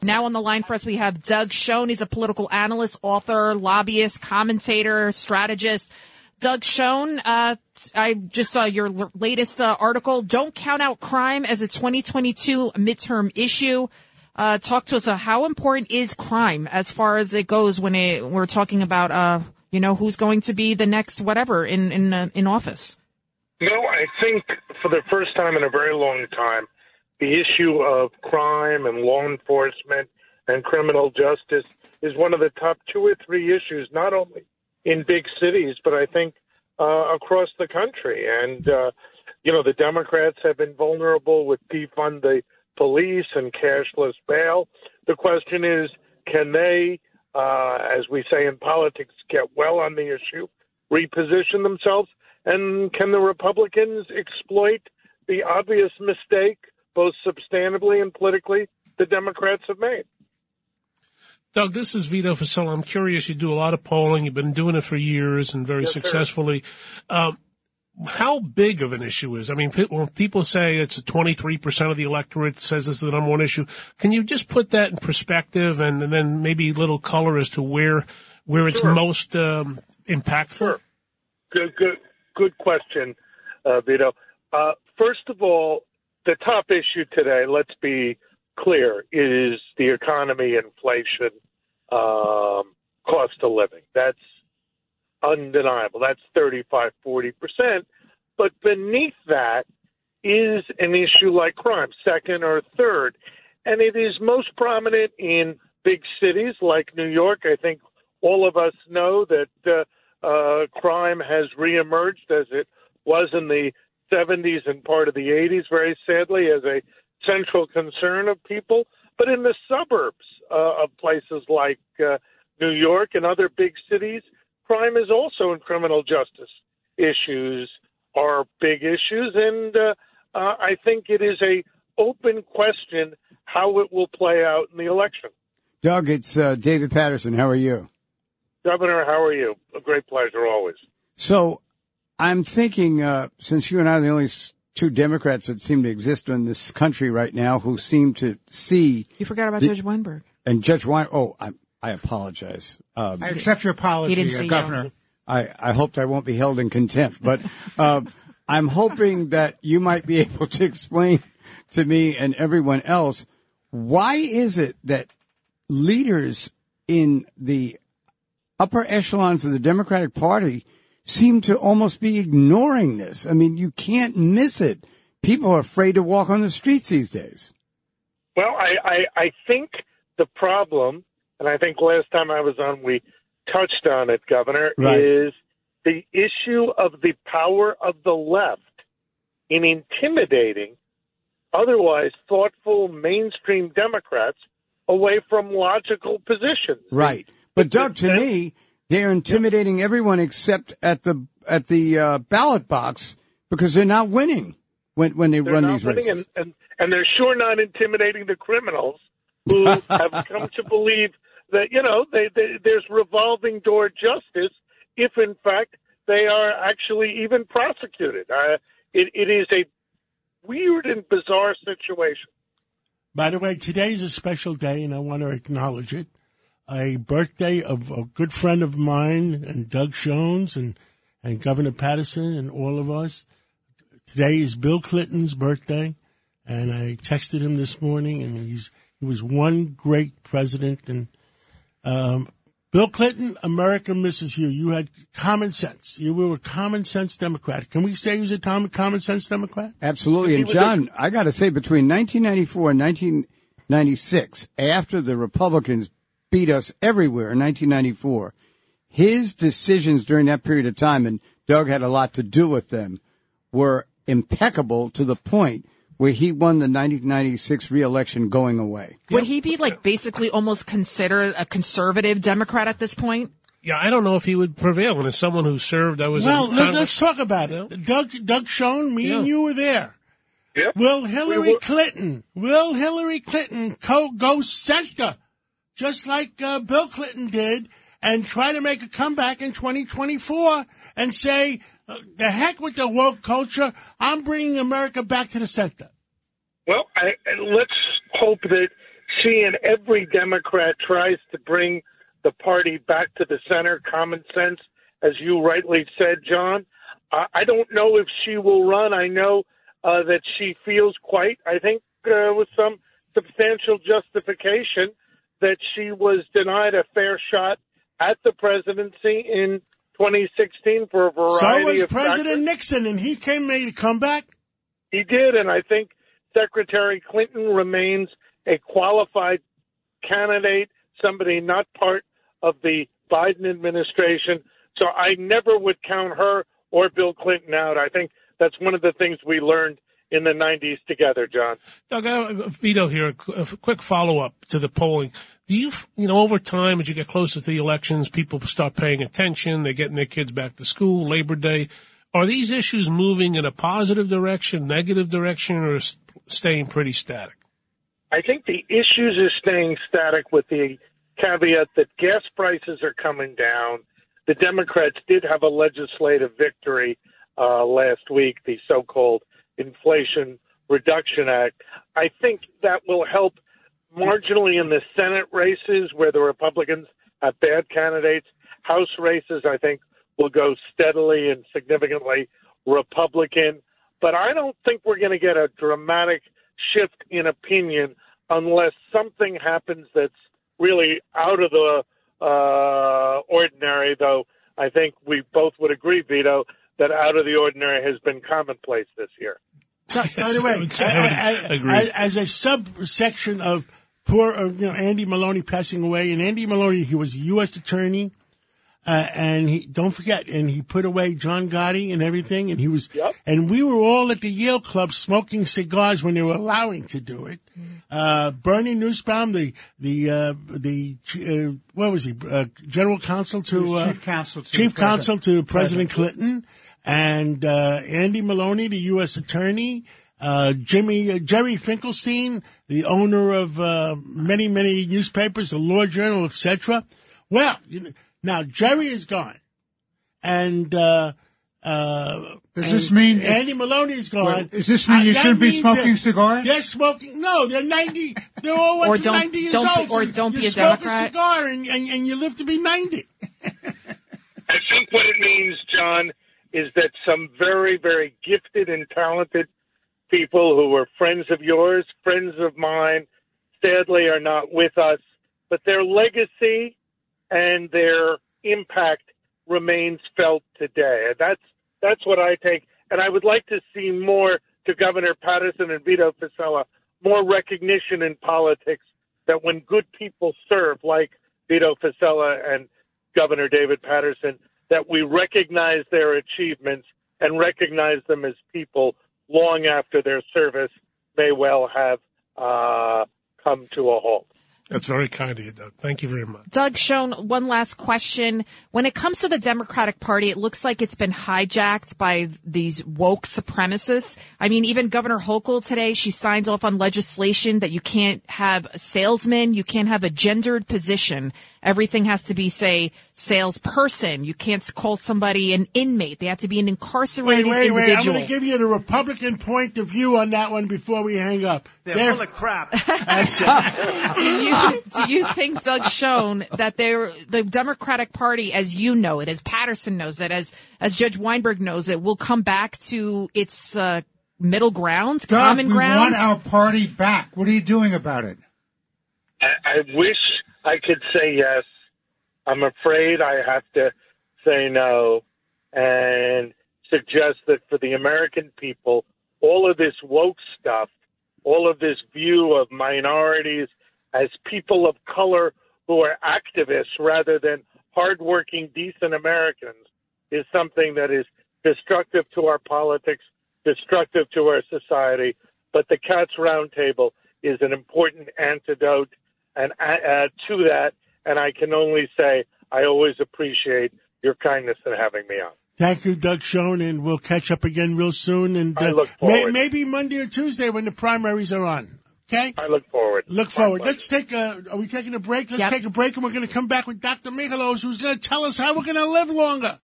Now on the line for us, we have Doug Schoen. He's a political analyst, author, lobbyist, commentator, strategist. Doug Schoen, uh, I just saw your latest uh, article. Don't count out crime as a 2022 midterm issue. Uh, talk to us. Uh, how important is crime as far as it goes when it, we're talking about, uh, you know, who's going to be the next whatever in in uh, in office? Know, I think for the first time in a very long time, the issue of crime and law enforcement and criminal justice is one of the top two or three issues, not only in big cities, but I think uh, across the country. And, uh, you know, the Democrats have been vulnerable with defund the police and cashless bail. The question is, can they, uh, as we say in politics, get well on the issue, reposition themselves? And can the Republicans exploit the obvious mistake both substantively and politically, the Democrats have made. Doug, this is Vito Fossella. I'm curious. You do a lot of polling. You've been doing it for years and very yes, successfully. Um, how big of an issue is? I mean, when people say it's 23% of the electorate says this is the number one issue, can you just put that in perspective and, and then maybe a little color as to where where it's sure. most um, impactful? Sure. Good, good, good question, uh, Vito. Uh, first of all, the top issue today, let's be clear, is the economy, inflation, um, cost of living. That's undeniable. That's 35, 40%. But beneath that is an issue like crime, second or third. And it is most prominent in big cities like New York. I think all of us know that uh, uh, crime has reemerged as it was in the 70s and part of the 80s, very sadly, as a central concern of people. But in the suburbs uh, of places like uh, New York and other big cities, crime is also in criminal justice issues are big issues, and uh, uh, I think it is a open question how it will play out in the election. Doug, it's uh, David Paterson. How are you? Governor, how are you? A great pleasure always. So I'm thinking, uh, since you and I are the only two Democrats that seem to exist in this country right now who seem to see. You forgot about the, Judge Weinberg. And Judge Weinberg, oh, I, I apologize. Um, I accept your apology, uh, Governor. You. I, I hoped I won't be held in contempt, but uh, I'm hoping that you might be able to explain to me and everyone else why is it that leaders in the upper echelons of the Democratic Party – seem to almost be ignoring this. I mean, you can't miss it. People are afraid to walk on the streets these days. Well, I, I, I think the problem, and I think last time I was on, we touched on it, Governor, right. is the issue of the power of the left in intimidating otherwise thoughtful mainstream Democrats away from logical positions. Right. But Doug, to me, they're intimidating everyone except at the at the uh, ballot box because they're not winning when when they they're run these races. And, and, and they're sure not intimidating the criminals who have come to believe that you know they, they, there's revolving door justice if in fact they are actually even prosecuted. Uh, it, it is a weird and bizarre situation. By the way, today is a special day, and I want to acknowledge it a birthday of a good friend of mine and Doug Schoen's and, and Governor Paterson and all of us. Today is Bill Clinton's birthday, and I texted him this morning, and he's he was one great president. And um, Bill Clinton, America misses you. You had common sense. You were a common sense Democrat. Can we say he was a common sense Democrat? Absolutely. And John, I got to say, between 1994 and 1996, after the Republicans beat us everywhere in 1994. His decisions during that period of time, and Doug had a lot to do with them, were impeccable to the point where he won the 1996 reelection going away. Would he be like basically almost considered a conservative Democrat at this point? Yeah, I don't know if he would prevail. And as someone who served, I was. Well, let's, let's, talk about it. Doug, Doug Schoen, me yeah. and you were there. Yep. Will Hillary Clinton, will Hillary Clinton co- go center just like uh, Bill Clinton did, and try to make a comeback in 2024 and say, uh, the heck with the woke culture. I'm bringing America back to the center. Well, I, let's hope that she and every Democrat tries to bring the party back to the center, common sense, as you rightly said, John. Uh, I don't know if she will run. I know uh, that she feels quite, I think, uh, with some substantial justification that she was denied a fair shot at the presidency in 2016 for a variety of So was of President factors. Nixon, and he came made a comeback. He did, and I think Secretary Clinton remains a qualified candidate, somebody not part of the Biden administration. So I never would count her or Bill Clinton out. I think that's one of the things we learned in the 90s together, John. Doug, I- Vito here, a quick follow up to the polling. Do you, you know, over time, as you get closer to the elections, people start paying attention, they're getting their kids back to school, Labor Day. Are these issues moving in a positive direction, negative direction, or staying pretty static? I think the issues are staying static with the caveat that gas prices are coming down. The Democrats did have a legislative victory uh, last week, the so called Inflation Reduction Act. I think that will help marginally in the Senate races where the Republicans have bad candidates. House races, I think, will go steadily and significantly Republican. But I don't think we're going to get a dramatic shift in opinion unless something happens that's really out of the uh, ordinary, though I think we both would agree, Vito, that out of the ordinary has been commonplace this year. By the way, I- I I- agree. I- as a subsection of poor, uh, you know, Andy Maloney passing away, and Andy Maloney, he was a U.S. attorney, uh, and he don't forget, and he put away John Gotti and everything, and he was, Yep. and we were all at the Yale Club smoking cigars when they were allowing to do it. Uh, Bernie Nussbaum, the the uh, the uh, what was he, uh, general counsel to uh, Chief counsel to chief the counsel to president. President Clinton, and uh, Andy Maloney, the U.S. attorney, uh, Jimmy uh, Jerry Finkelstein, the owner of uh, many many newspapers, the Law Journal, etc. Well, you know, now Jerry is gone, and. Uh, uh, Does this and mean- Andy Maloney is gone? Wait, does this mean you that shouldn't be smoking that cigars? They're smoking. No, they're ninety. They're all Or up to don't- ninety years don't be- old. or so don't you be a smoke Democrat. a cigar and, and, and you live to be ninety. I think what it means, John, is that some very, very gifted and talented people who were friends of yours, friends of mine, sadly are not with us, but their legacy and their impact remains felt today. That's that's what I take. And I would like to see more to Governor Paterson and Vito Fossella, more recognition in politics that when good people serve, like Vito Fossella and Governor David Paterson, that we recognize their achievements and recognize them as people long after their service may well have uh, come to a halt. That's very kind of you, Doug. Thank you very much. Doug Schoen, one last question. When it comes to the Democratic Party, it looks like it's been hijacked by these woke supremacists. I mean, even Governor Hochul today, she signed off on legislation that you can't have a salesman, you can't have a gendered position. Everything has to be, say, salesperson. You can't call somebody an inmate. They have to be an Wait, incarcerated wait, wait. wait! I'm going to give you the Republican point of view on that one before we hang up. They're full of crap. Do you do you think Doug Schoen that they're the Democratic Party, as you know it, as Paterson knows it, as as Judge Weinberg knows it, will come back to its uh, middle ground, Doug, common we ground? want our party back. What are you doing about it? I, I wish I could say yes. I'm afraid I have to say no and suggest that for the American people, all of this woke stuff, all of this view of minorities as people of color who are activists rather than hardworking, decent Americans is something that is destructive to our politics, destructive to our society. But the Cats Roundtable is an important antidote and uh, to that. And I can only say I always appreciate your kindness in having me on. Thank you, Doug Schoen, and we'll catch up again real soon. And uh, I look may, maybe Monday or Tuesday when the primaries are on. Okay? I look forward. Look forward. Let's take a. Are we taking a break? Let's Yep. take a break, and we're going to come back with Dr. Michalos, who's going to tell us how we're going to live longer.